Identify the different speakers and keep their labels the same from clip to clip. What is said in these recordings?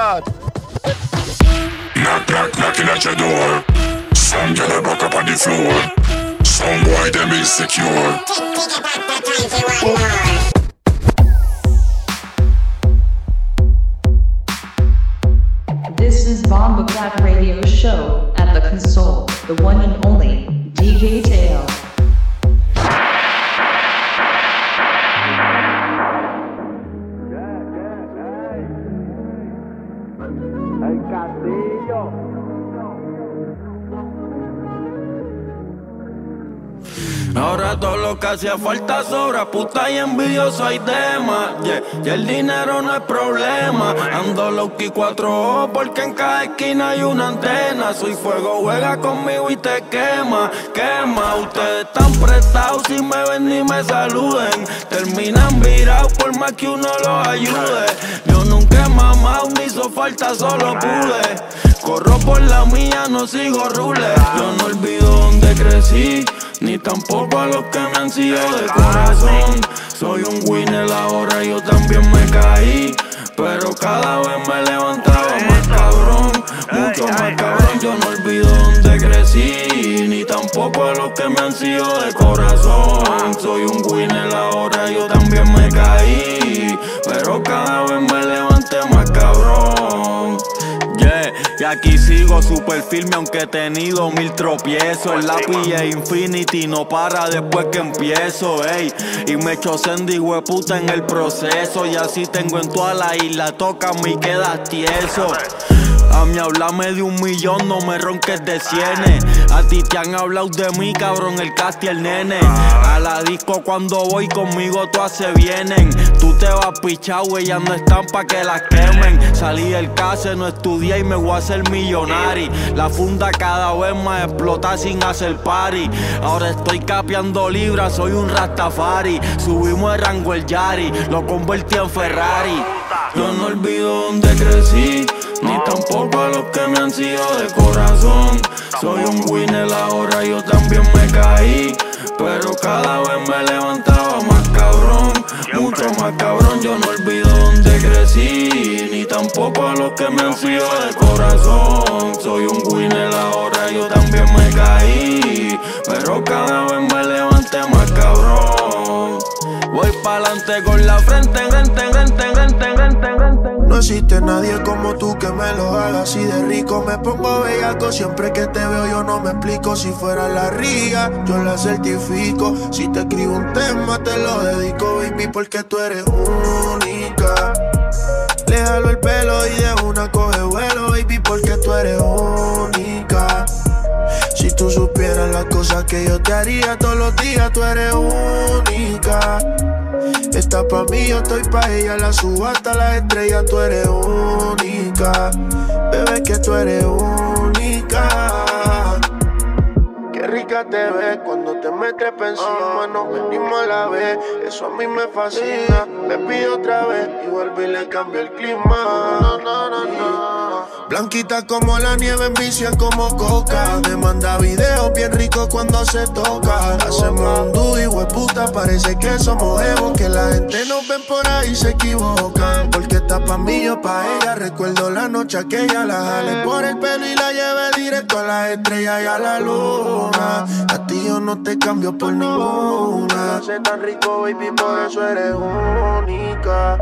Speaker 1: God.
Speaker 2: Knock, knock, knocking at your door. Some girl back up on the floor. Some boy them insecure.
Speaker 3: This is Bomba Black Radio Show at the console, the one and only DJ
Speaker 4: que hacía falta sobra, puta y envidioso hay temas. Yeah. Y el dinero no es problema. Ando low-key 4 porque en cada esquina hay una antena. Soy fuego, juega conmigo y te quema, quema. Ustedes están prestados si me ven ni me saluden. Terminan virados por más que uno los ayude. Yo nunca he mamado ni hizo falta, solo pude. Corro por la mía, no sigo rule. Yo no olvido dónde crecí, ni tampoco a los que me han sido de corazón. Soy un winner ahora, yo también me caí. Pero cada vez me levantaba más cabrón, mucho más cabrón. Yo no olvido dónde crecí, ni tampoco a los que me han sido de corazón. Soy un winner ahora, yo también me caí. Pero cada vez me levanté más cabrón. Y aquí sigo super firme aunque he tenido mil tropiezos. El lápiz es infinity no para después que empiezo, ey. Y me echo Sandy puta en el proceso. Y así tengo en toda la isla, toca y quedas tieso. A mí hablame de un millón, no me ronques de cienes. A ti te han hablado de mí, cabrón, el cast y el nene. A la disco cuando voy conmigo todas se vienen. Tú te vas pichado, ellas no están pa' que las quemen. Salí del case, no estudié y me voy a hacer millonario. La funda cada vez más explota sin hacer party. Ahora estoy capeando libras, soy un rastafari. Subimos el rango el Yari, lo convertí en Ferrari. Yo no olvido dónde crecí, ni tampoco a los que me han sido de corazón. Soy un winner ahora, yo también me caí. Pero cada vez me levantaba más cabrón, mucho más cabrón. Yo no olvido dónde crecí, ni tampoco a los que me han sido de corazón. Soy un winner ahora, yo también me caí. Pero cada vez me levanté más cabrón. Voy pa'lante con la frente, frente, frente, frente, frente, frente.
Speaker 5: Existe nadie como tú que me lo haga así de rico. Me pongo bellaco siempre que te veo. Yo no me explico si fuera la ría. Yo la certifico. Si te escribo un tema, te lo dedico, baby, porque tú eres única. Le jalo el pelo y de una coge vuelo, baby, porque tú eres única. Tú supieras las cosas que yo te haría todos los días, tú eres única. Está pa' mí, yo estoy pa' ella, la subo hasta las estrellas, tú eres única. Bebé, que tú eres única. Rica te ves cuando te metes pa' encima, no venimos a la vez, eso a mí me fascina. Me pido otra vez y vuelvo y le cambio el clima. No, no, no, no. Blanquita como la nieve, envicia como coca. Me manda videos bien ricos cuando se toca. Hacemos un dúo y puta, parece que somos evos. Que la gente nos ven por ahí y se equivocan. Porque está pa' mí, yo pa' ella. Recuerdo la noche aquella, la jale por el pelo y la llevé directo a las estrellas y a la luna. A ti yo no te cambio por ninguna. Hace tan rico, baby, por eso eres única.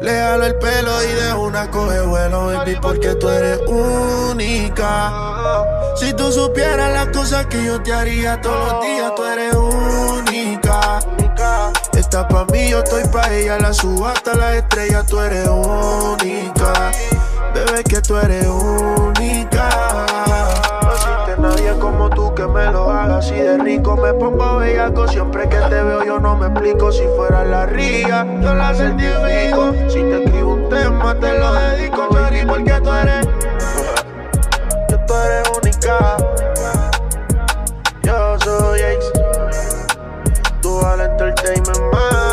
Speaker 5: Le jalo el pelo y de una coge vuelo, baby, porque tú eres única. Si tú supieras las cosas que yo te haría todos los días, tú eres única. Está pa' mí, yo estoy pa' ella, la subo hasta las estrellas, tú eres única. Bebé, que tú eres única. Como tú que me lo haga así de rico. Me pongo bellaco siempre que te veo. Yo no me explico si fuera la ría. Yo la certifico. Si te escribo un tema, te lo dedico, baby, porque tú eres. Que tú eres única. Yo soy ex. Dual Entertainment, mami.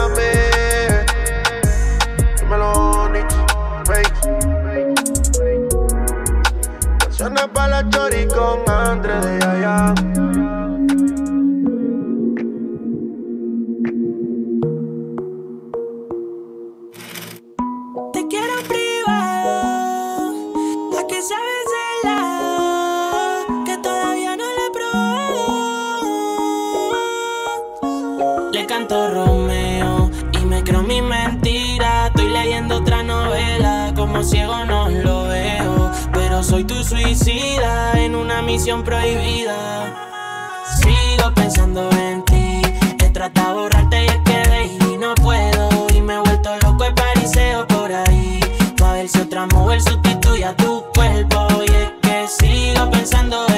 Speaker 5: viernes la con de.
Speaker 6: Te quiero privado,
Speaker 1: la que sabes de la que todavía no la he probado. Le canto Romeo y me creo mi mentira. Estoy leyendo otra novela, como ciego nos lo soy tu suicida en una misión prohibida. Sigo pensando en ti. He tratado de borrarte y es que y no puedo. Y me he vuelto loco y pariseo por ahí. Pa' ver si otra mujer sustituye a tu cuerpo. Y es que sigo pensando en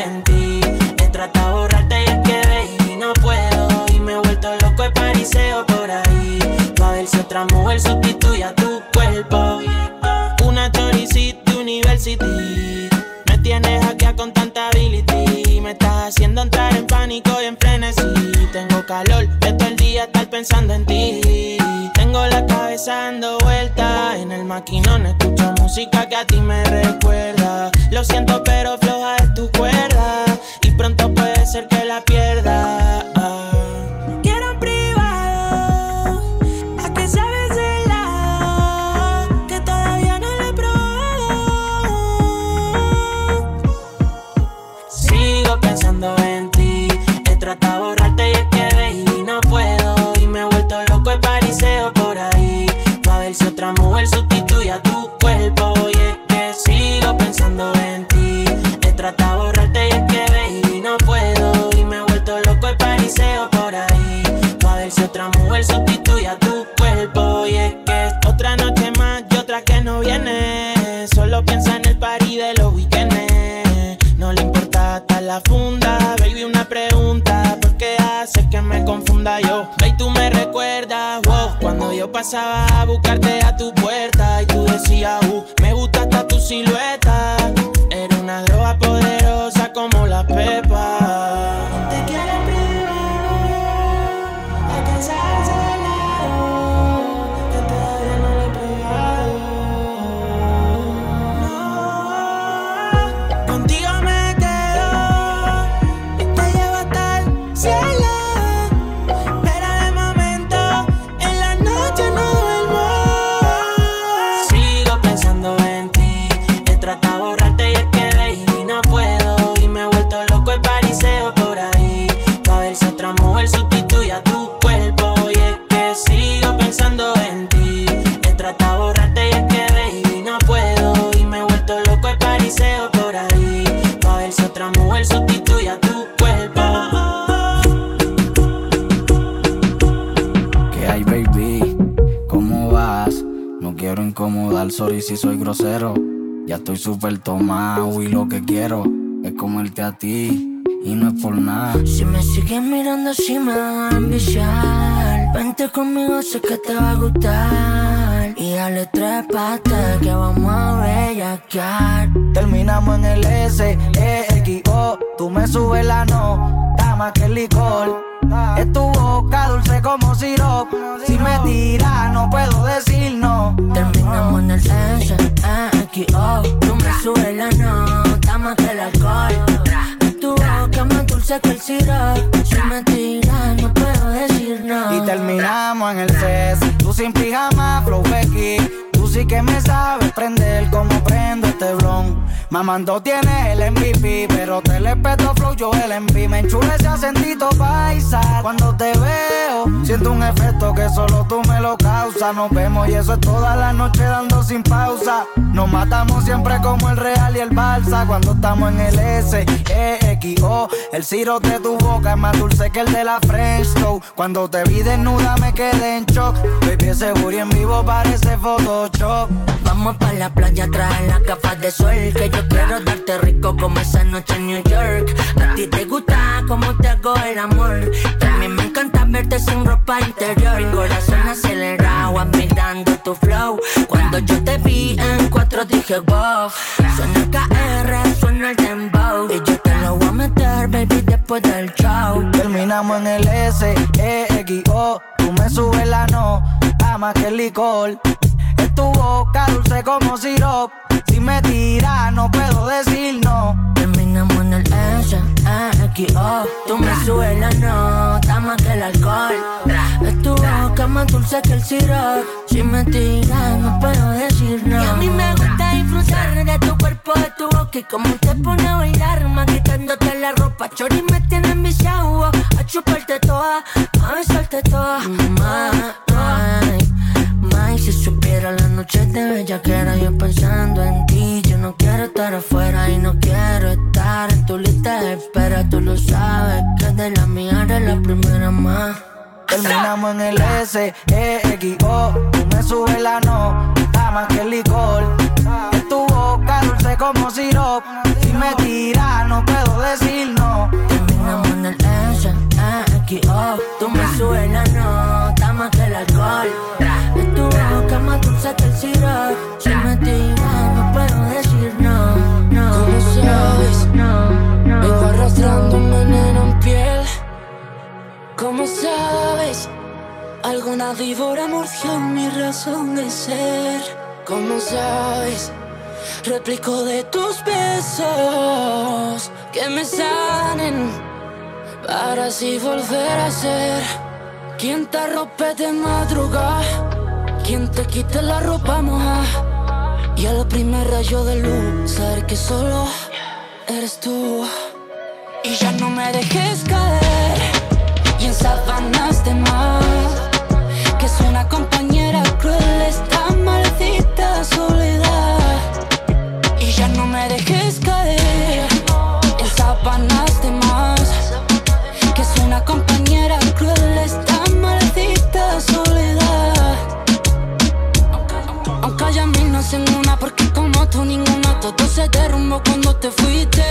Speaker 1: haciendo entrar en pánico y en frenesí. Tengo calor de todo el día estar pensando en ti. Tengo la cabeza dando vueltas. En el maquinón escucho música que a ti me recuerda. Lo siento, pero floja es tu pasaba a buscarte a tu puerta y tú decías, uh, me gusta hasta tu silueta. A ti. Y no es por
Speaker 7: nada.
Speaker 8: Si me sigues mirando así me vas a enviciar Vente conmigo, sé que te va a gustar Y dale tres patas que vamos a bellaquear
Speaker 7: Terminamos en el S, E, X, O. Tú me subes la nota más que el licor. Es tu boca dulce como sirop. Si me tiras, no puedo decir no.
Speaker 8: Terminamos en el S, E, X, O Tú me subes la nota más que el alcohol Es tu boca más dulce que el sirope Si me tiras no puedo decir no
Speaker 7: Y terminamos en el CES. Tú sin pijama, flow Becky. Sí que me sabes prender como prendo este blon. Mamando tienes el MVP, pero te le peto flow, yo el enví. Me enchula ese acentito paisa. Cuando te veo, siento un efecto que solo tú me lo causas. Nos vemos y eso es toda la noche dando sin Nos matamos siempre como el real y el balsa. Cuando estamos en el S, E, X, O. El ciro de tu boca es más dulce que el de la Toast. Cuando te vi desnuda me quedé en shock. Baby, ese booty en vivo parece Photoshop.
Speaker 8: Vamos pa' la playa, trae las gafas de sol Que yo quiero darte rico como esa noche en New York A ti te gusta cómo te hago el amor También me encanta verte sin ropa interior Mi corazón acelerado admirando tu flow Cuando yo te vi en cuatro dije wow Suena el KR, suena el dembow Y yo te lo voy a meter baby después del show
Speaker 7: Terminamos en el S, E, X, O. Tú me subes la nota más que el licor. Es tu boca dulce como sirop. Si me tiras, no puedo decir no.
Speaker 8: Terminamos en el S, X, O. Tú me subes la nota más que el alcohol. Es tu boca más dulce que el sirope Si me tiras no puedo decir no. Y a mí me gusta disfrutar de tu cuerpo, de tu boca Y como te pone a bailar, más quitándote la ropa. Chori me tiene enviciado a chuparte toda, a besarte toda. Más, ay, más, si Pero la noche de bella que era yo pensando en ti. Yo no quiero estar afuera y no quiero estar en tu lista de espera. Tú lo sabes que de la mía eres la primera más.
Speaker 6: Terminamos en el S, E, X, O. Tú me subes la no, está más que el licor. Es tu boca dulce como sirop. Si me tiras, no puedo decir no.
Speaker 8: Terminamos en el S, E, X, O. Tú me subes la no, está más que el alcohol. Más dulce que el sirop. Si me tiras, no puedo decir no, no.
Speaker 9: ¿Cómo sabes?
Speaker 8: No, no.
Speaker 9: Vengo arrastrando un veneno en piel. ¿Cómo sabes? Alguna víbora mordió mi razón de ser. ¿Cómo sabes? Replico de tus besos que me sanen para así volver a ser quien te arrope de madrugada, quien te quite la ropa moja. Y al primer rayo de luz saber que solo eres tú. Y ya no me dejes caer. Y en sábanas de mar que es una compañera cruel esta maldita soledad hacen una porque como tú ninguna todo se derrumbó cuando te fuiste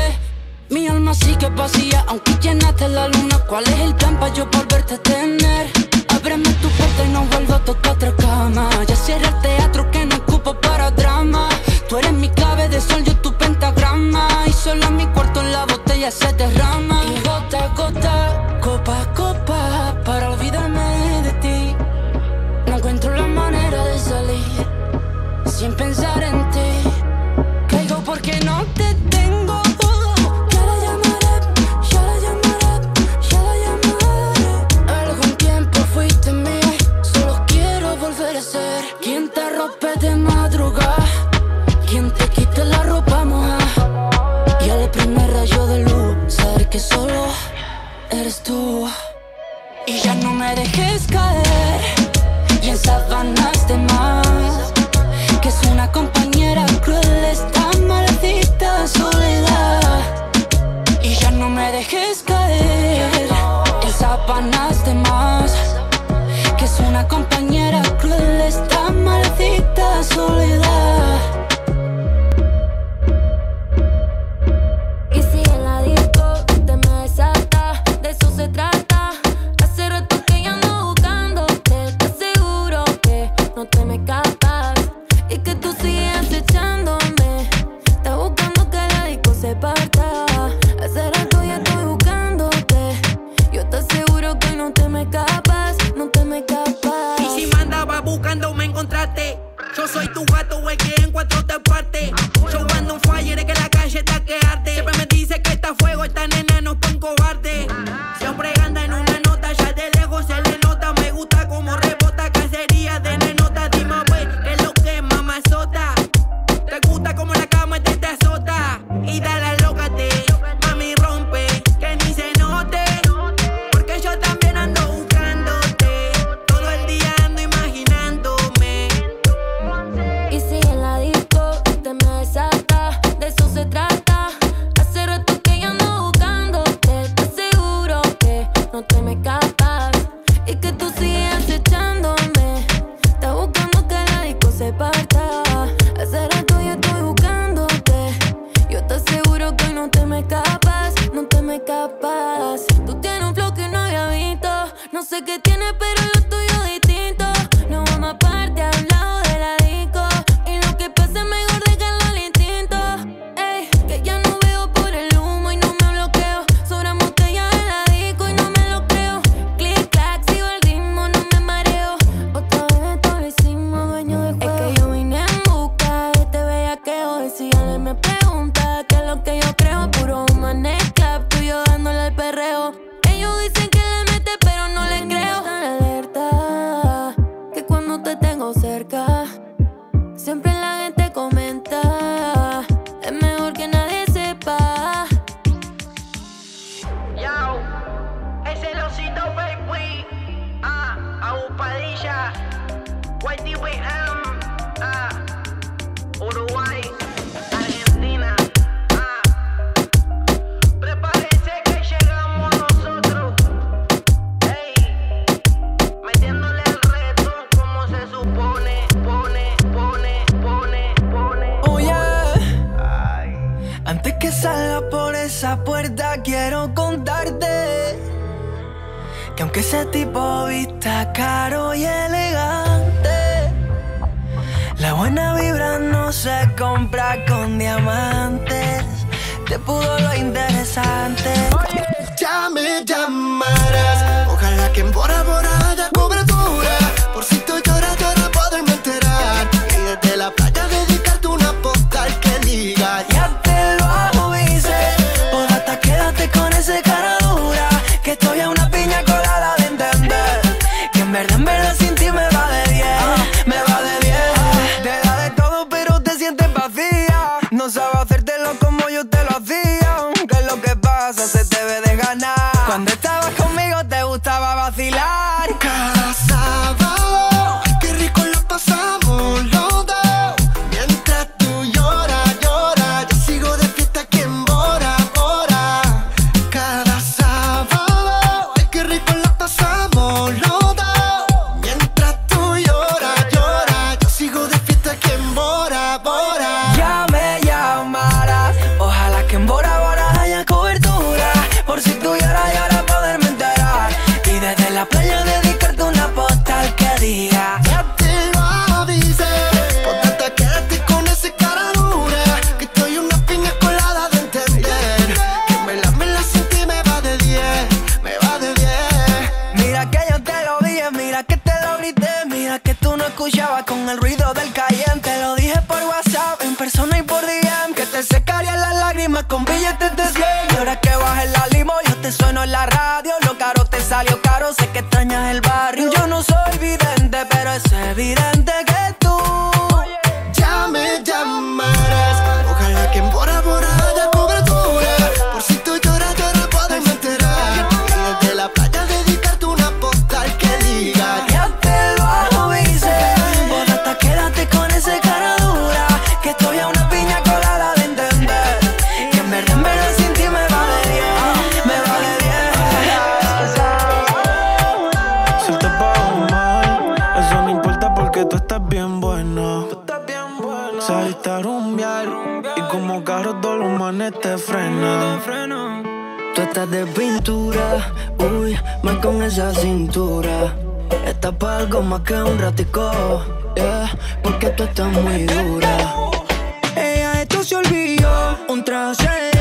Speaker 9: mi alma sigue vacía, aunque llenaste la luna. ¿Cuál es el plan para yo volverte a tener? Ábreme tu puerta y no vuelvo a tocar otra cama. Ya cierra el teatro que no ocupo para drama. Tú eres mi clave de sol, yo tu pentagrama. Y solo en mi cuarto en la botella se derrama. Y gota gota, copa, que solo eres tú. Y ya no me dejes caer
Speaker 10: on the pa' algo más que un ratico, porque tú estás muy dura. Ella esto se olvidó, un
Speaker 11: traje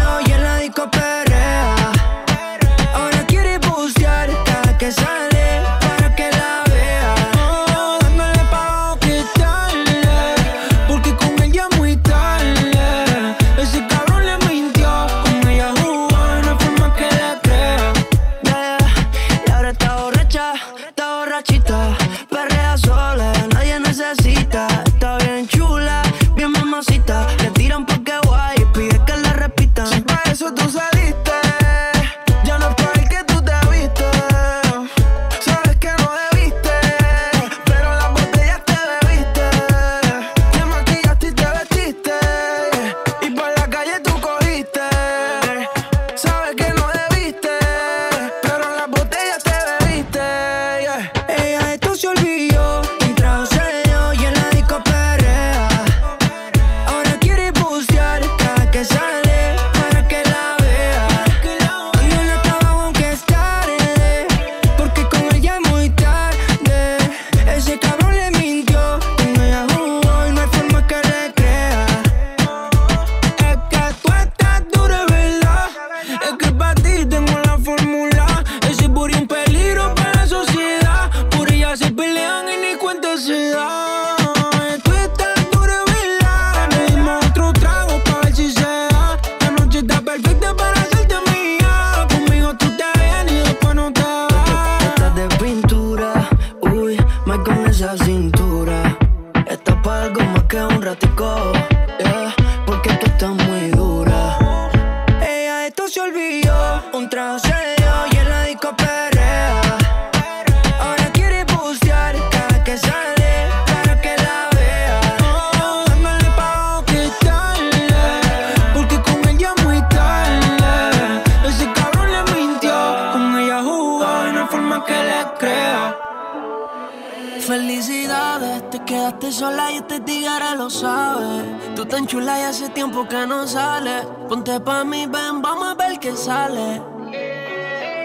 Speaker 11: este tigre lo sabe. Tú tan chula y hace tiempo que no sale. Ponte pa' mí, ven, vamos a ver qué sale.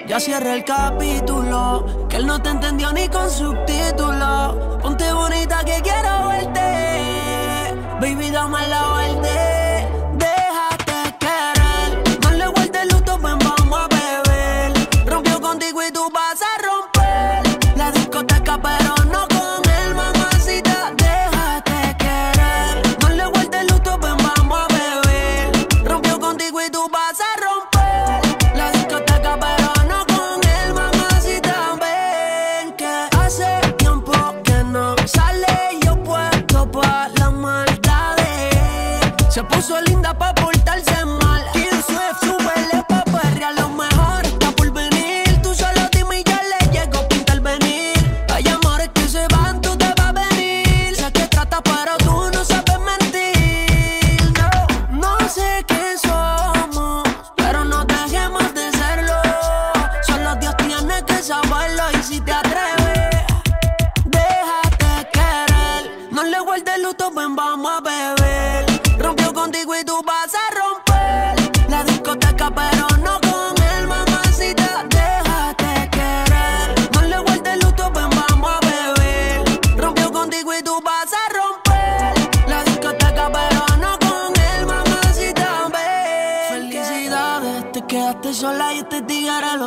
Speaker 11: Ya cierra el capítulo, que él no te entendió ni con subtítulos. Ponte bonita que quiero verte. Baby, dame la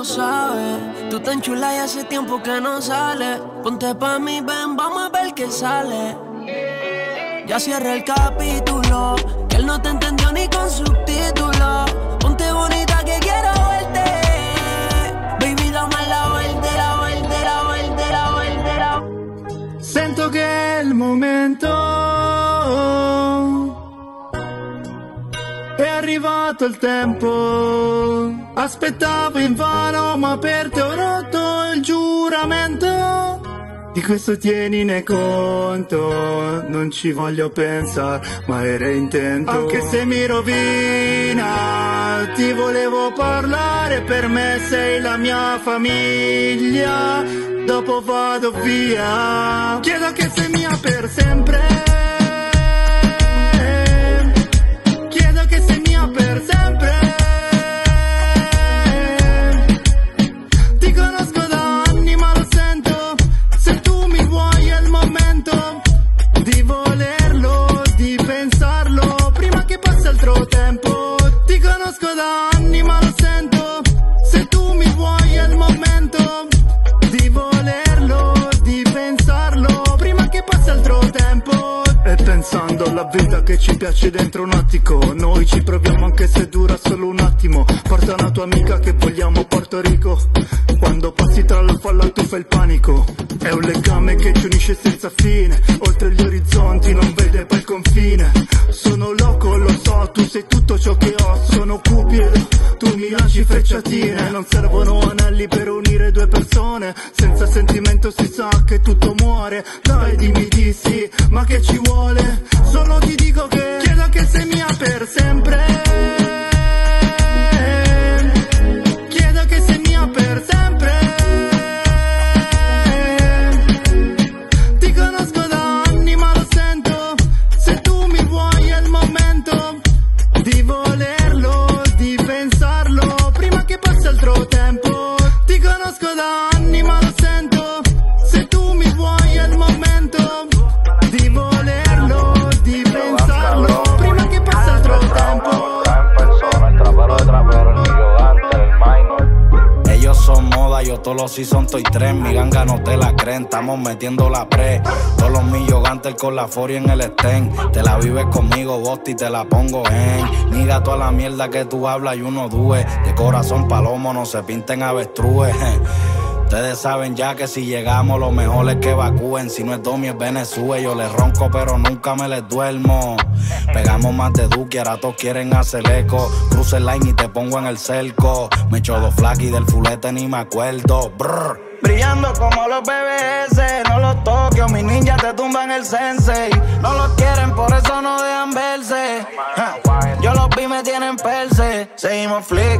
Speaker 11: vuelta. chula y hace tiempo que no sale. Ponte pa' mí, ven, vamos a ver qué sale. Ya cierra el capítulo, que él no te entendió ni con subtítulos.
Speaker 12: Arrivato il tempo Aspettavo in vano, ma per te ho rotto il giuramento. Di questo tienine conto, non ci voglio pensare, ma era intento. Anche se mi rovina, ti volevo parlare, per me sei la mia famiglia. Dopo vado via, chiedo che sei mia per sempre. Pensando la vita che ci piace dentro un attico. Noi ci proviamo anche se dura solo un attimo. Porta una tua amica che vogliamo Porto Rico. Quando passi tra la folla tu fai il panico. È un legame che ci unisce senza fine. Oltre gli orizzonti non vede poi il confine. Sono loco, lo so, tu sei tutto ciò che ho Sono cupido, tu mi lanci frecciatine Non servono anelli per unire due persone Senza sentimento si sa che tutto muore Dai dimmi di sì, ma che ci vuole?
Speaker 13: Los son estoy tres, mi ganga no te la creen, estamos metiendo la pre. Todos los millogantes con la foria en el estén. Te la vives conmigo, Bosti, te la pongo en. Niga toda la mierda que tú hablas y uno due. De corazón palomo, no se pinten avestrúes. Ustedes saben ya que si llegamos lo mejor es que evacúen. Si no es Domi es Venezuela. Yo les ronco pero nunca me les duermo. Pegamos más de Duque, ahora todos quieren hacer eco. Cruce line y te pongo en el cerco. Me echo dos y del fulete ni me acuerdo.
Speaker 7: Brillando como los BBS, no los toques, mi ninja te tumban el sensei. No los quieren, por eso no dejan verse. Yo los vi, me tienen perse. Seguimos flick,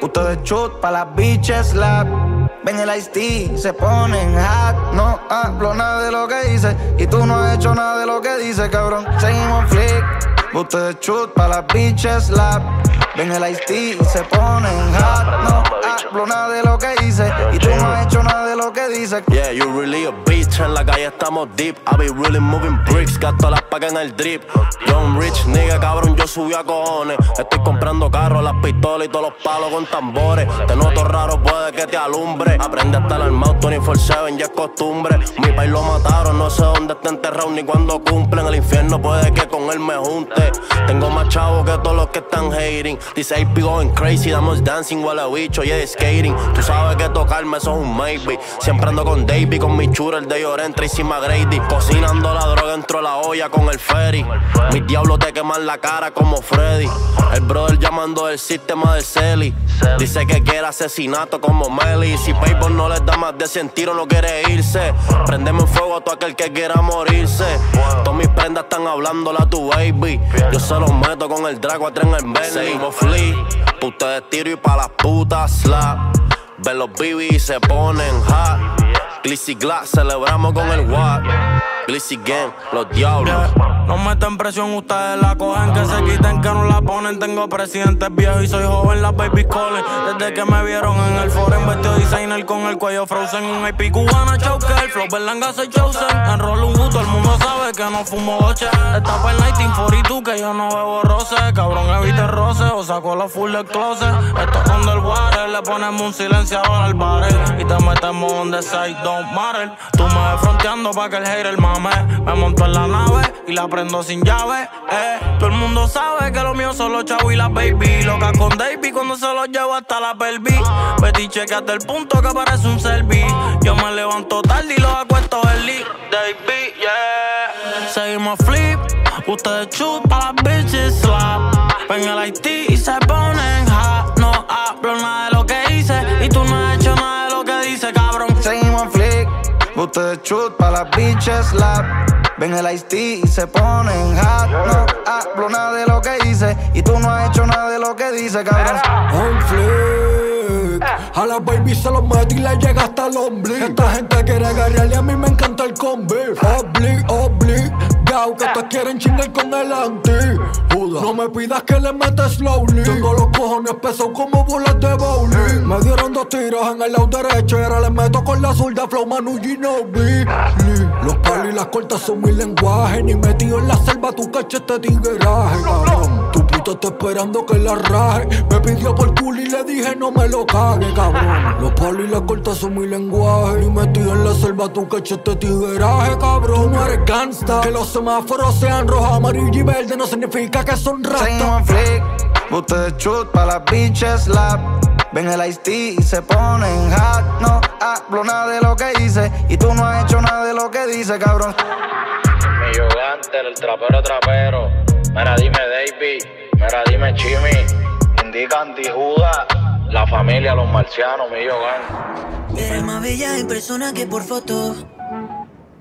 Speaker 7: ustedes chut pa' las bitches slap. Ven el ice tea, se ponen hot. No hablo nada de lo que dice. Y tú no has hecho nada de lo que dice, cabrón. Seguimos flick. Ustedes chut pa' las bitches slap. Ven el ice tea, se ponen hot. Hablo nada de lo que dice. Y tú no has hecho nada de lo que dice.
Speaker 14: Yeah, you really a bitch. En la calle estamos deep. I be really moving bricks. Gasto las pagas en el drip. Young Rich, nigga, cabrón, yo subí a cojones. Estoy comprando carros, las pistolas y todos los palos con tambores. Te noto raro, puede que te alumbre. Aprende a estar armado 24-7, ya es costumbre. Mi país lo mataron, no sé dónde está enterrado ni cuándo cumplen. El infierno puede que con él me junte. Tengo más chavos que todos los que están hating. Dice AP going crazy, damos dancing while a bicho, yeah, skating. Tú sabes que tocarme eso es un maybe. Siempre ando con Davey, con mi chura, el de Lloren, Tracy McGrady. Cocinando la droga dentro de la olla con el ferry. Mis diablos te queman la cara como Freddy. El brother llamando del sistema de Celi. Dice que quiere asesinato como Melly. Si Paypal no les da más de 100 tiros, no quiere irse. Prendeme en fuego a todo aquel que quiera morirse. Todas mis prendas están hablándole a tu baby. Yo se los meto con el drago a tren en Bentley. Seguimos ustedes tiro y pa' las putas slap. Ven los BB y se ponen hot. Glizzy Glass, celebramos con el Watt. Gang, los diablos.
Speaker 4: No meten presión, ustedes la cogen, que se quiten, que no la ponen. Tengo presidentes viejos y soy joven, las baby calling. Desde que me vieron en el forum, vestido designer con el cuello frozen. Un IP cubana choker, flow berlanga soy chosen. Enrollo un gusto, el mundo sabe que no fumo doche. Está para el 1942, que yo no bebo roce. Cabrón, evite roce, o saco la full del closet. Esto es underwater, le ponemos un silenciador al barrel. Y te metemos donde side don't matter. Tú me fronteando pa' que el hater Me monto en la nave y la prendo sin llave. Eh. Todo el mundo sabe que lo mío son los chavos y las baby. Loca con Davey cuando se los llevo hasta la pelvis. Betty cheque hasta el punto que parece un selfie. Yo me levanto tarde y los acuesto early. Davey, yeah. Seguimos flip. Ustedes pa' las bitches slap. Ven el IT y se ponen hot. No hablo nada de lo que
Speaker 7: flick. Ustedes chut pa' las bitches slap. Ven el ice tea y se ponen hot. No hablo nada de lo que hice. Y tú no has hecho nada de lo que dice, cabrón.
Speaker 15: On A la baby se los mete y le llega hasta el ombligo. Esta gente quiere agarrarle, a mí me encanta el combi. Obli, obli. Gao, que te quieren chingar con el anti. No me pidas que le metas slowly. Tengo los cojones pesados como bolas de bowling. Me dieron dos tiros en el lado derecho y ahora le meto con la zurda flow Manu Ginobili. Los palos y las cortas son mi lenguaje. Ni metido en la selva tu cachete tigueraje, cabrón. Tu puta está esperando que la raje. Me pidió por culo y le dije no me lo cague, cabrón. Los palos y las cortas son mi lenguaje. Ni metido en la selva tu cachete tigueraje, cabrón. Tú no eres gangsta. Que los semáforos sean rojo, amarillo y verde no significa que son rastas.
Speaker 7: flick. Ustedes chut pa' las bitches slap. Ven el ice tea y se ponen hot. No hablo nada de lo que hice. Y tú no has hecho nada de lo que dice, cabrón.
Speaker 16: Mi Gigante, el trapero trapero. Mira, dime Davey. Mira, dime Chimi. Indica antijuda. La familia, los marcianos, mi Yogan.
Speaker 11: Eres más bella en persona que por foto.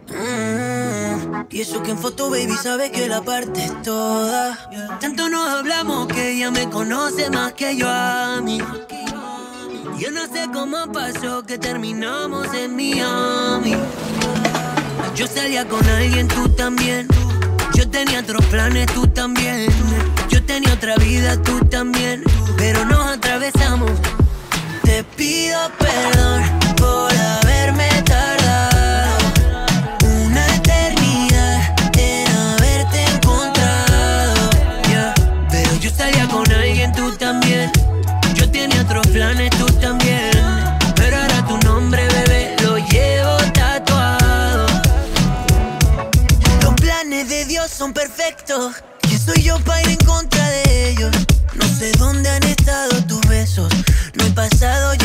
Speaker 11: Mm, Y eso que en foto, baby, sabe que la parte es toda. Tanto nos hablamos que ella me conoce más que yo a mí. Yo no sé cómo pasó que terminamos en Miami. Yo salía con alguien, tú también. Yo tenía otros planes, tú también. Yo tenía otra vida, tú también. Pero nos atravesamos. Te pido perdón por haberme son perfectos. ¿Quién soy yo para ir en contra de ellos? No sé dónde han estado tus besos. No he pasado, ya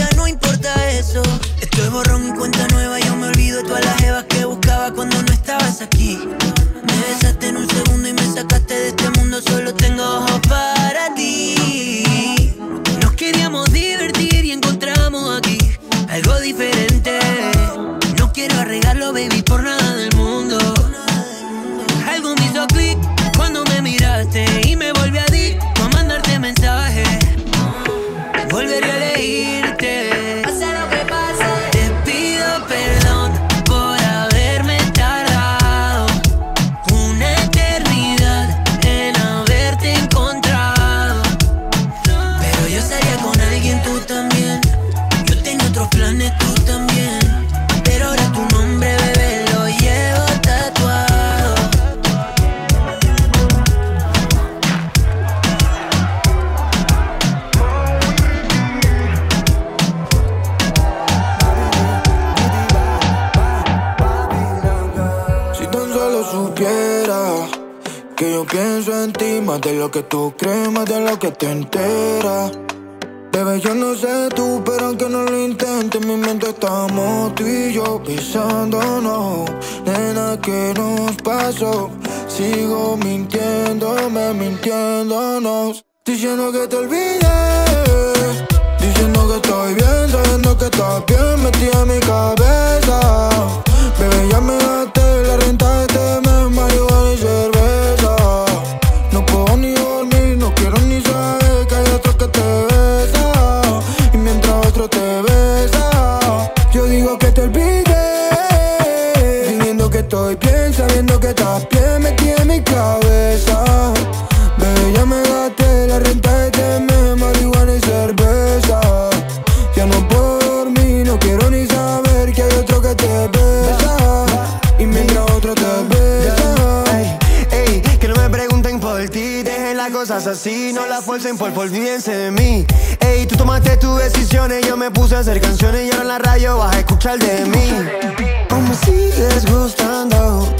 Speaker 17: más de lo que tú crees, más de lo que te enteras. Bebé, yo no sé tú, pero aunque no lo intentes, en mi mente estamos tú y yo pisándonos. Nena, ¿qué nos pasó? Sigo mintiéndome, mintiéndonos. Diciendo que te olvides, diciendo que estoy bien, sabiendo que estás bien metida en mi cabeza. Bebé, ya me gasté la renta de este que te olvides. Fingiendo que estoy bien, sabiendo que estás bien metida en mi cabeza.
Speaker 18: Así, no las forcen por olvídense de mí. Ey, tú tomaste tus decisiones, yo me puse a hacer canciones y ahora en la radio vas a escuchar de mí. Aún me sigues gustando,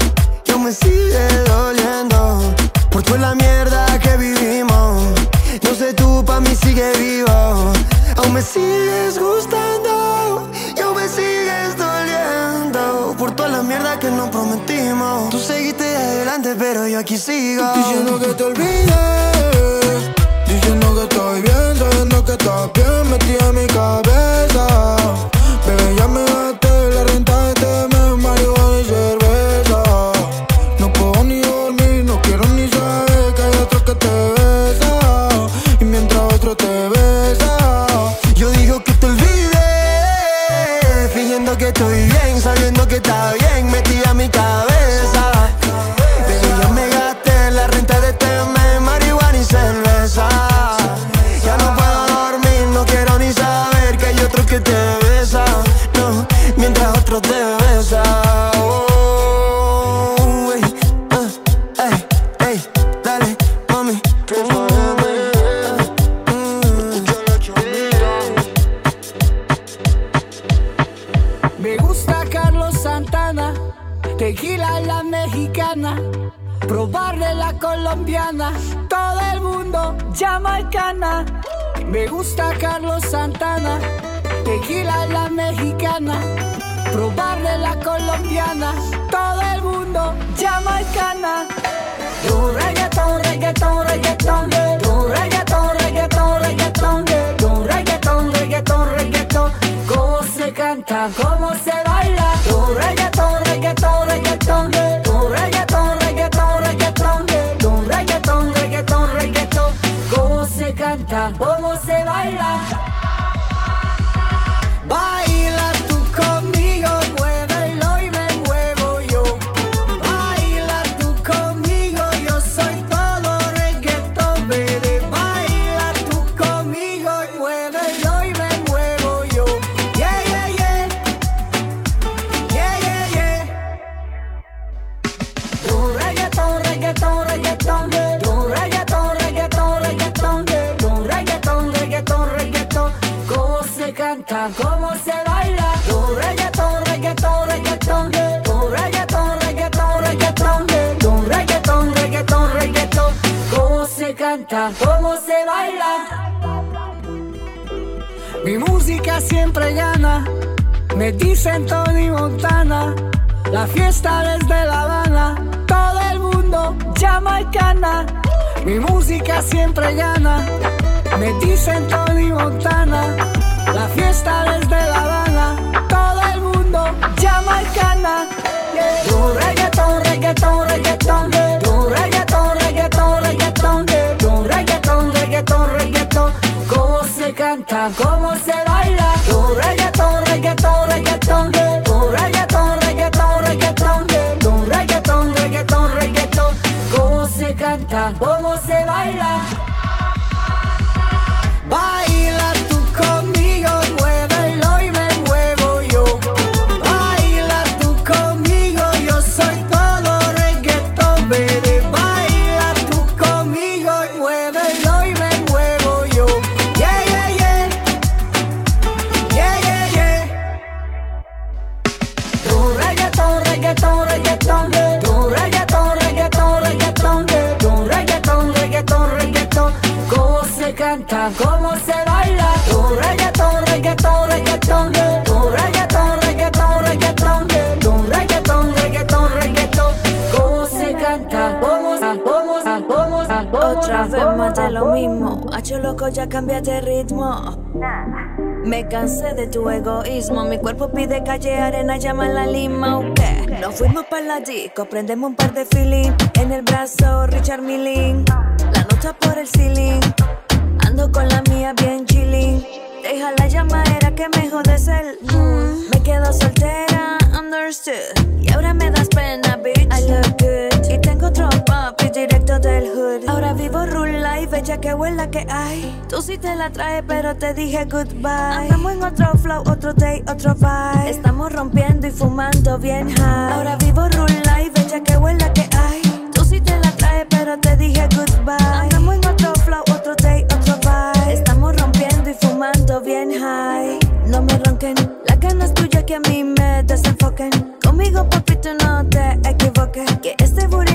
Speaker 18: yo me sigue doliendo por toda la mierda que vivimos. No sé tú, pa' mí sigue vivo. Aún me sigues gustando, yo me sigues doliendo por toda la mierda que nos prometimos. Tú seguiste adelante, pero yo aquí sigo.
Speaker 17: Diciendo que te olvides, diciendo que estoy bien, sabiendo que estás bien metida en mi cabeza. Bebé, ya me gasté la renta de este mes, marihuana y cerveza. No puedo ni dormir, no quiero ni saber que hay otro que te besa. Y mientras otro te besa,
Speaker 18: Yo digo que te olvides, fingiendo que estoy bien, sabiendo que está bien, metida en mi cabeza. Te besa. Oh, ey, ah, ey, ey, dale, mami.
Speaker 6: Me gusta Carlos Santana, tequila la mexicana, probarle la colombiana, todo el mundo jamaicana. Me gusta Carlos Santana, tequila la mexicana, probarle la colombiana, todo el mundo jamaicana. Tu reggaetón, reggaetón, reggaetón, tu reggaetón, reggaetón, reggaetón, tu reggaetón, reggaetón, reggaetón, cómo se canta, cómo se baila, tu reggaetón, reggaetón, reggaetón, canta, cómo se baila, tu reggaetón, reggaetón, reggaetón, tu reggaetón, tu cómo se canta, cómo se baila. Mi música siempre gana, me dicen Tony Montana. La fiesta desde La Habana, todo el mundo jamaicana. Mi música siempre gana, me dicen Tony Montana. La fiesta desde La Habana, todo el mundo jamaicana. Yeah. Tu reggaetón, reggaetón, reggaetón, reggaetón, reggaetón, reggaetón, tu reggaetón, reggaetón, reggaetón. Cómo se canta, cómo se baila, tu reggaetón, reggaetón, reggaetón, tu reggaetón, reggaetón, reggaetón, tu reggaetón, reggaetón, reggaetón. Cómo se canta, cómo se. Baila
Speaker 19: Lo mismo. Hacho loco, ya cambiaste ritmo. Me cansé de tu egoísmo. Mi cuerpo pide calle, arena, llama la lima. ¿o qué? Nos fuimos para la disco, prendemos un par de feeling. En el brazo, Richard Milling. La nota por el ceiling. Ando con la mía bien chilling. Deja la llamadera que me jodes el mood. Me quedo soltera, understood. Bella que huela que hay. Tú sí te la traes, pero te dije goodbye. Andamos en otro flow, otro day, otro vibe. Estamos rompiendo y fumando bien high. Ahora vivo rule life, bella que huela que hay. Tú sí te la traes, pero te dije goodbye. Andamos en otro flow, otro day, otro vibe. Estamos rompiendo y fumando bien high. No me ronquen, las ganas tuyas que a mí me desenfoquen. Conmigo, papito, no te equivoques. Que este booty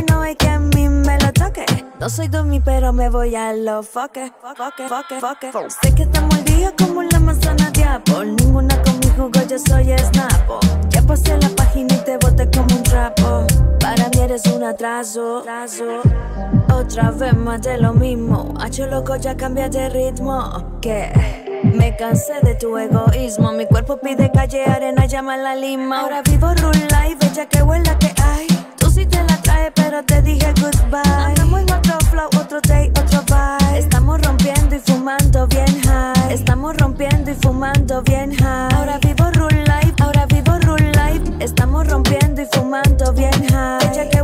Speaker 19: No soy dummy, pero me voy a lo foque. Foque, foque, foque. Sé que estamos al día como la manzana de. Ninguna con mi jugo, yo soy snapo. Ya pasé la página y te boté como un trapo. Para mí eres un atraso. Otra vez más de lo mismo. Hacho loco, ya cambia de ritmo. Que me cansé de tu egoísmo. Mi cuerpo pide calle, arena, llama la lima. Ahora vivo rule life, bella que huela que hay. Tú sí te la traes, pero te dije goodbye. Andamos en otro flow, otro day, otro vibe. Estamos rompiendo y fumando bien high. Estamos rompiendo y fumando bien high. Ahora vivo rule life, ahora vivo rule life. Estamos rompiendo y fumando bien high.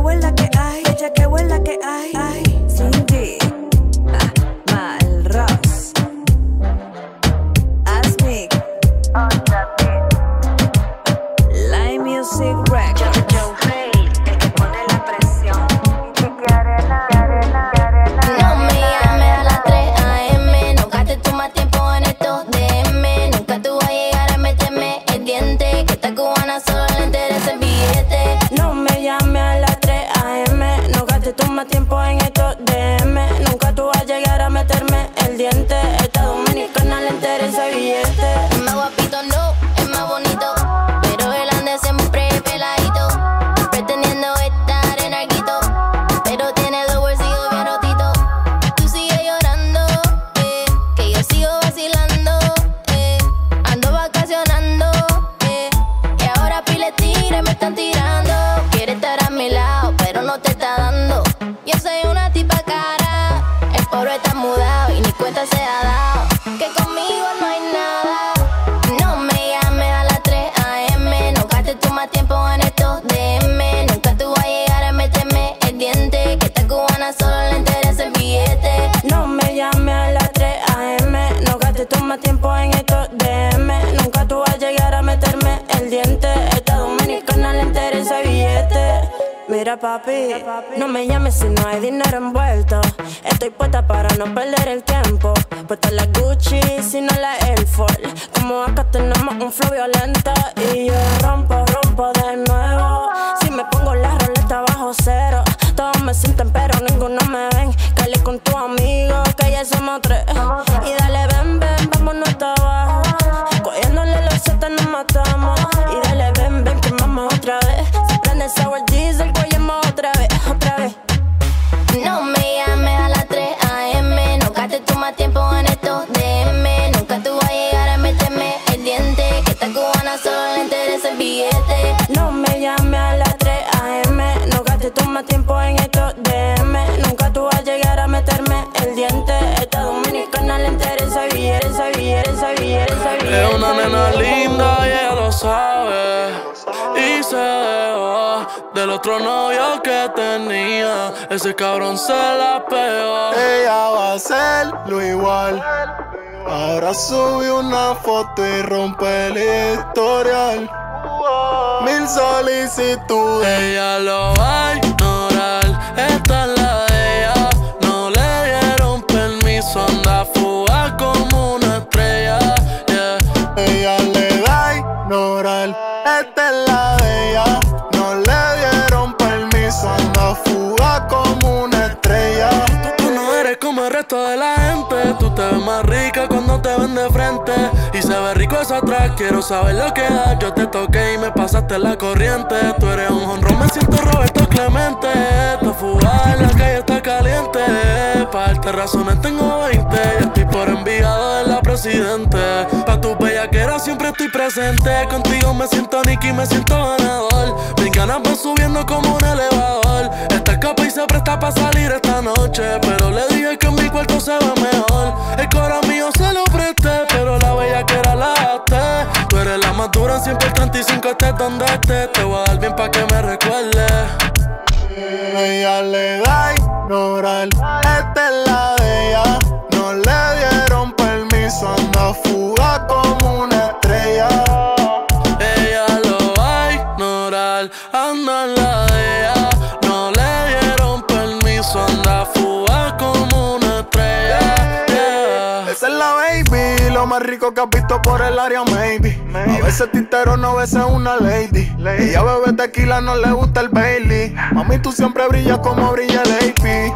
Speaker 20: En estos DM. Nunca tú vas a llegar a meterme el diente. Esta
Speaker 11: dominicana le interesa billete, ese billete, ese billete, billete.
Speaker 4: Es una nena linda y ella lo sabe. Y se dejó del otro novio que tenía. Ese cabrón se la pegó.
Speaker 5: Ella va a hacerlo igual. Ahora sube una foto y rompe el historial. Mil solicitudes.
Speaker 4: Ella lo va a ignorar. Esta es la de ella. No le dieron permiso. Anda fuga como una estrella.
Speaker 5: Ella le da a ignorar. Esta es la de ella. No le dieron permiso. Anda fuga como una estrella.
Speaker 4: Tú no eres como el resto de la gente. Tú te
Speaker 21: ve más rica cuando te ven de frente. Y se ve rico eso atrás, quiero saber lo que da. Yo te toqué y me pasaste la corriente. Tú eres un honro, me siento Roberto Clemente. Te fugar, la calle está caliente. Pa' darte razones tengo 20. Y estoy por enviado de la presidente. Pa' tu bellaquera siempre estoy presente. Contigo me siento Nicky, me siento ganador. Mis ganas van subiendo como un elevador. Esta capa y se presta para salir esta noche. Pero le dije que en mi cuarto se ve mejor. El coro mío se lo presté, pero la bella que era la gasté. Tú eres la más dura, siempre el 35 estés donde estés. Te voy a dar bien pa' que me recuerde.
Speaker 5: Ella le da ignorar, esta es la de ella. No le dieron permiso, anda fuga como una estrella.
Speaker 21: Ella lo va a ignorar, anda en la de ella. No le dieron permiso, anda fuga como una estrella. yeah.
Speaker 5: Esa es la más rico que has visto por el área, maybe. A veces tintero, no a veces una lady. Ella bebe tequila, no le gusta el Bailey. Mami, tú siempre brillas como brilla el AP.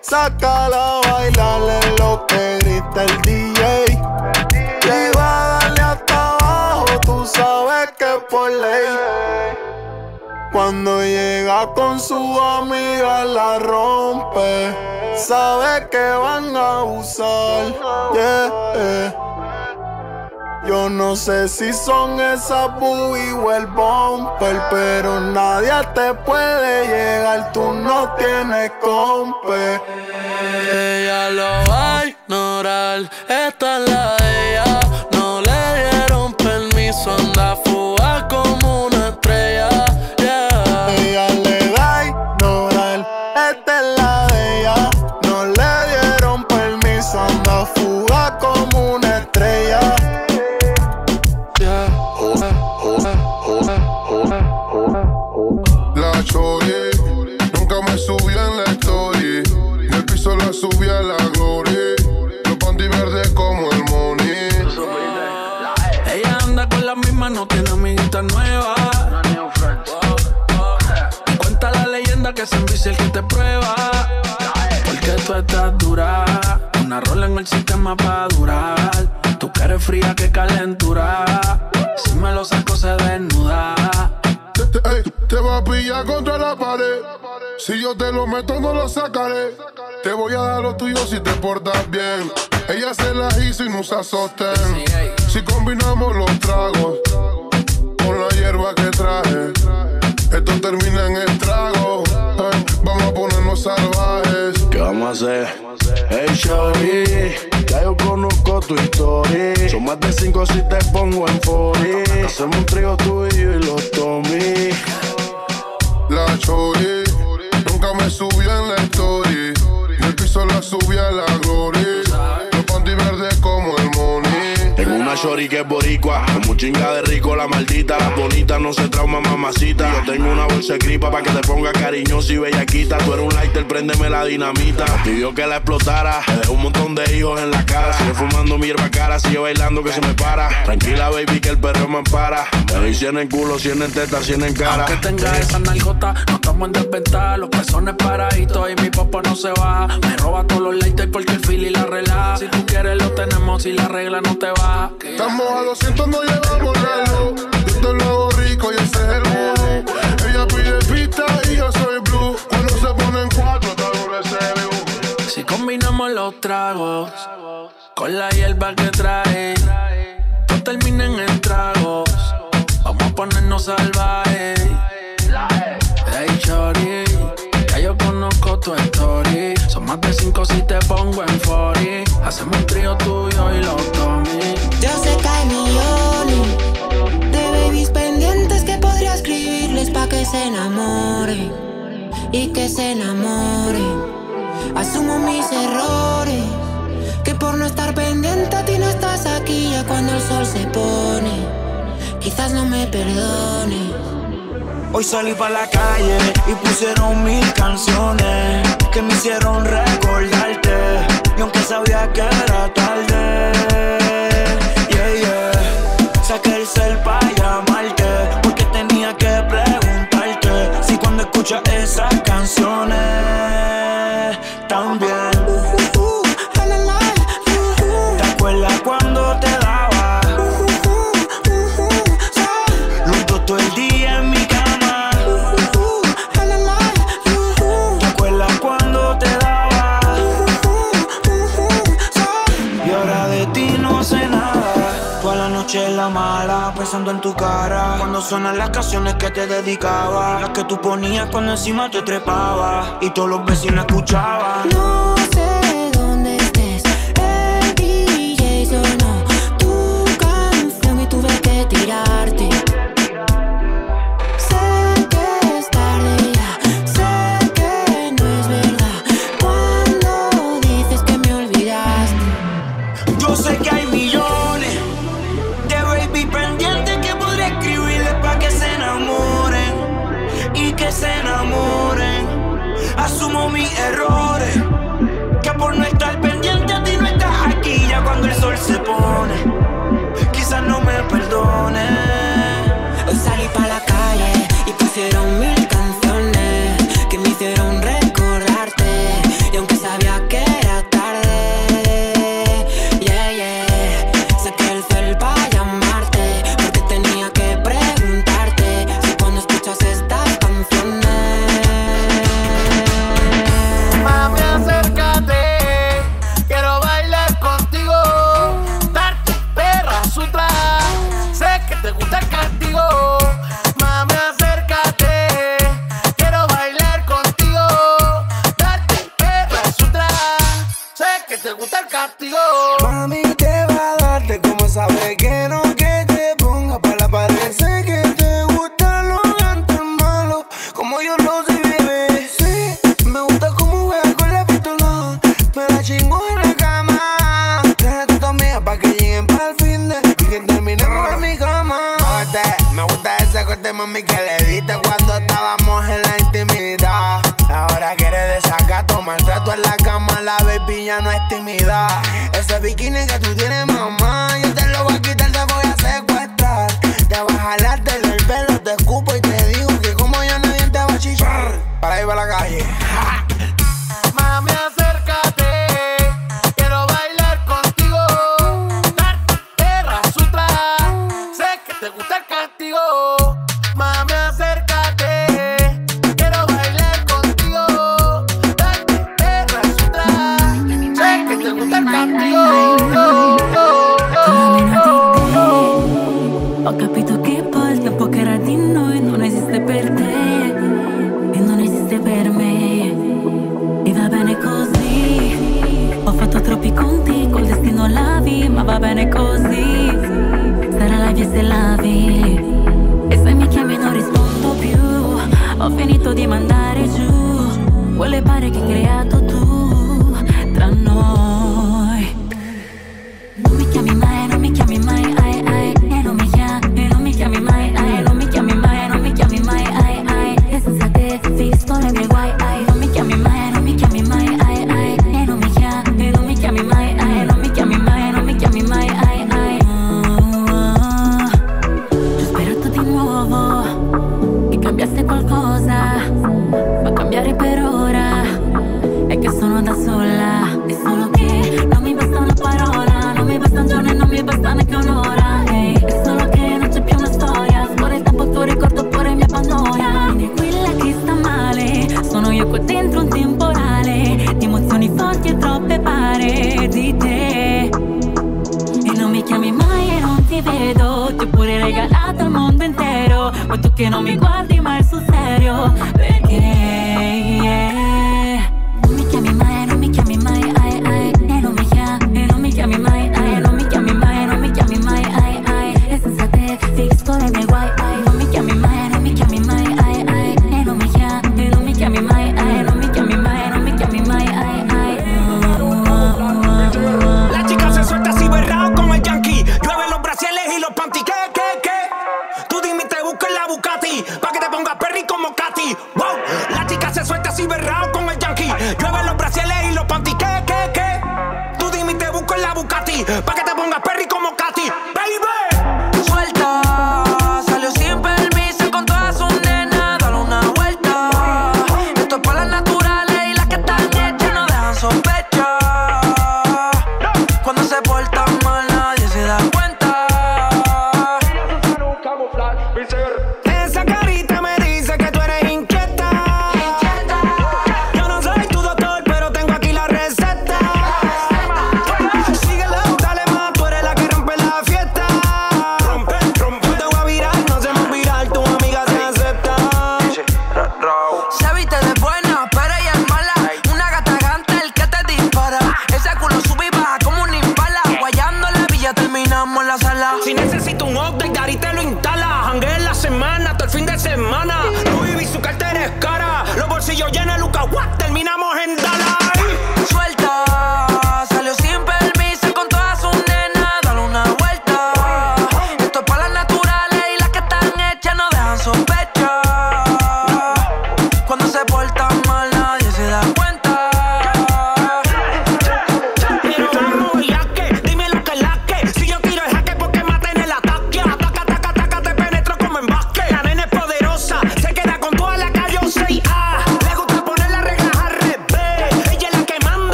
Speaker 5: Sácala a bailar en lo que grita el DJ. Y va a darle hasta abajo, tú sabes que es por ley. Cuando llega con su amiga la rompe. Sabe que van a usar. Yo no sé si son esas boobies o el bumper, pero nadie te puede llegar, tú no tienes compe.
Speaker 21: Ella lo va a ignorar, esta es la de ella.
Speaker 22: Envicia el que te prueba. Porque tú estás dura. Una rola en el sistema para durar. Tú que eres fría, que calentura. Si me lo saco, se desnuda.
Speaker 23: Te, te- va a pillar contra la pared. Si yo te lo meto, no lo sacaré. Te voy a dar lo tuyo si te portas bien. Ella se la hizo y no usa sostén. Si combinamos los tragos con la hierba que traje,
Speaker 24: hacer? Hey, shorty, ya yo conozco tu historia. Son más de cinco si te pongo en fori. Hacemos un trío tú y yo y los Tommy.
Speaker 23: La chori, nunca me subió en la story. Del piso la subí a la gloria.
Speaker 24: Shorty que es boricua, como chinga de rico la maldita. Las bonitas no se trauma, mamacita. Yo tengo una bolsa de gripa para que te ponga cariñosa y bellaquita. Tú eres un lighter, préndeme la dinamita. Pidió que la explotara, me dejó un montón de hijos en la cara. Sigue fumando mi hierba cara, sigue bailando que se me para. Tranquila, baby, que el perro me ampara. Me 100 en culo, 100 en teta, 100 en cara.
Speaker 22: Aunque tenga esa nalgota, no estamos en desventaja. Los pezones paraditos y mi popo no se va. Me roba todos los lighters porque el y la relaja. Si tú quieres, lo tenemos. Si la regla no te va.
Speaker 23: Estamos a 200, no llevamos reloj. Yo te lo hago rico y ese es el mood. Ella pide pista y yo soy blue. Cuando se ponen cuatro, te view.
Speaker 22: Si combinamos los tragos con la hierba que trae, no terminen en tragos. Vamos a ponernos salvajes. Tu story. Son más de cinco si te pongo en 40. Hacemos un trío tuyo y los Tommy.
Speaker 8: Yo sé que hay millones de babies pendientes que podría escribirles pa' que se enamoren y que se enamoren. Asumo mis errores, que por no estar pendiente a ti no estás aquí ya cuando el sol se pone. Quizás no me perdone.
Speaker 25: Hoy salí pa' la calle y pusieron mil canciones
Speaker 9: sonan las canciones que te dedicaba, las que tú ponías cuando encima te trepaba y todos los vecinos escuchaban.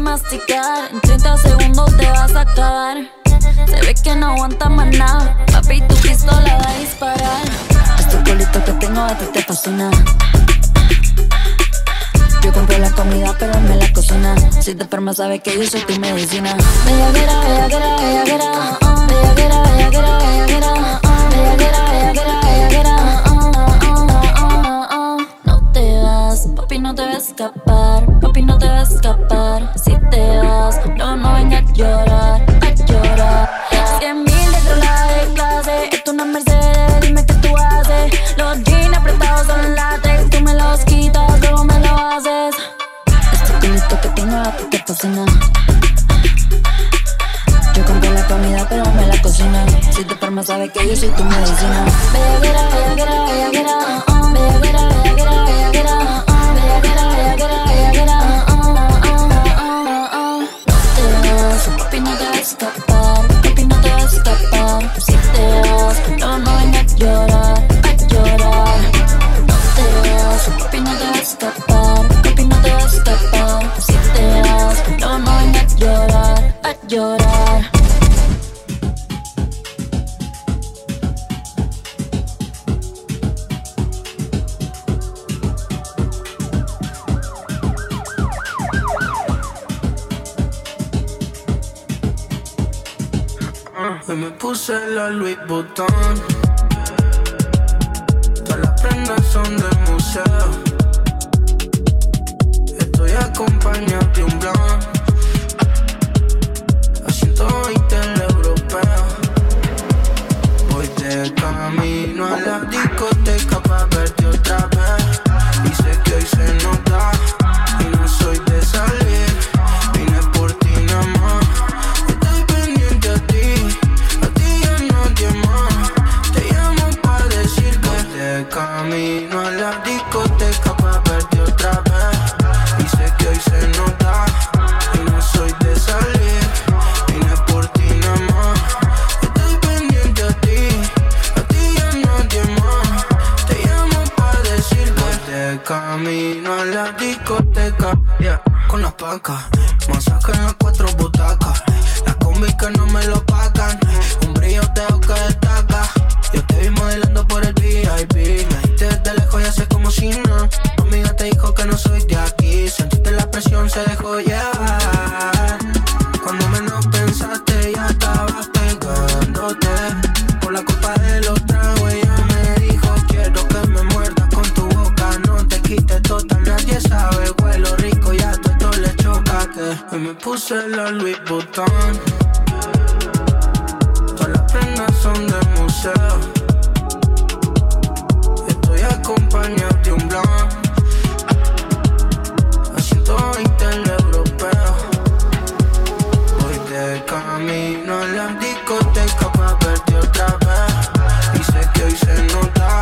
Speaker 26: masticar. En 30 segundos te vas a acabar. Se ve que no aguanta más nada. Papi, tu pistola va a disparar. Este colito que tengo a ti te fascina. Yo compro la comida, pero me la cocina. Si te enfermas, sabes que yo soy tu medicina. Bellaguera, bellaguera, bellaguera. Bellaguera, bellaguera, bellaguera. Bellaguera, bellaguera, bellaguera. No te vas, papi, no te vas a escapar papi, no te vas a escapar. Si te vas, no, no vengas a llorar, a llorar. Cien mil dentro la de clase, esto no es Mercedes, dime qué tú haces. Los jeans apretados son látex, tú me los quitas, luego me lo haces. Este pinito que tengo a ti te fascina. Yo compré la comida, pero me la cocinan. Si te palmas, sabes que yo soy tu medicina. Bella, bella, bella, bella,
Speaker 5: Hoy me puse la Louis Vuitton. Todas las prendas son de museo. Estoy acompañado de un blanco. A 120 el europeo. Voy de camino a la discoteca para verte otra vez. terminó la discoteca para verte otra vez. Y sé que hoy se nota,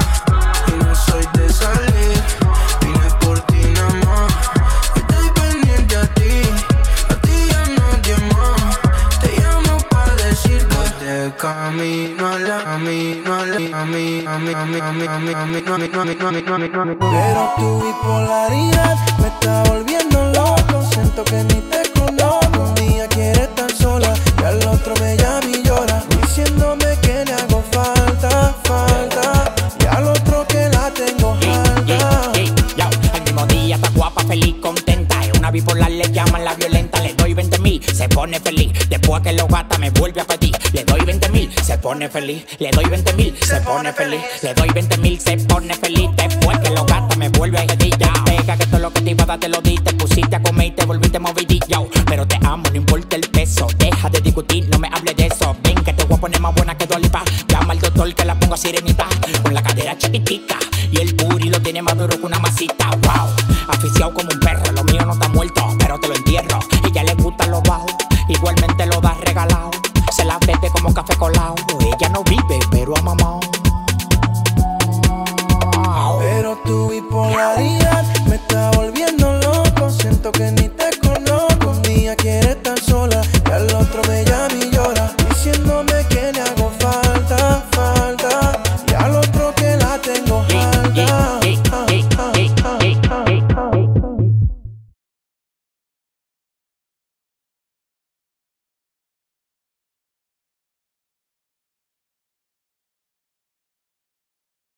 Speaker 5: y no soy de salir. Vine por ti nada más. Estoy pendiente a ti, a ti ya nadie más. Te llamo para decirte de camino a la, a a mí, a mí, a mí, a mí, a mí, a mí, a mí, a mí, a mí, a mí. Pero tu bipolaridad me está volviendo loco. Siento que ni te
Speaker 27: Después que lo gata, me vuelve a pedir. Le doy 20 mil, se pone feliz. Le doy 20 mil, se pone feliz. Le doy 20 mil, se pone feliz. Después que lo gata, me vuelve a pedir. Ya, pega que todo lo que te iba a dar te lo di. Te pusiste a comer y te volviste movidillo. Yo, pero te amo, no importa el peso. Deja de discutir, no me hables de eso. Ven que te voy a poner más buena que Dolipa. Llama al doctor que la ponga sirenita. Con la cadera chiquitica.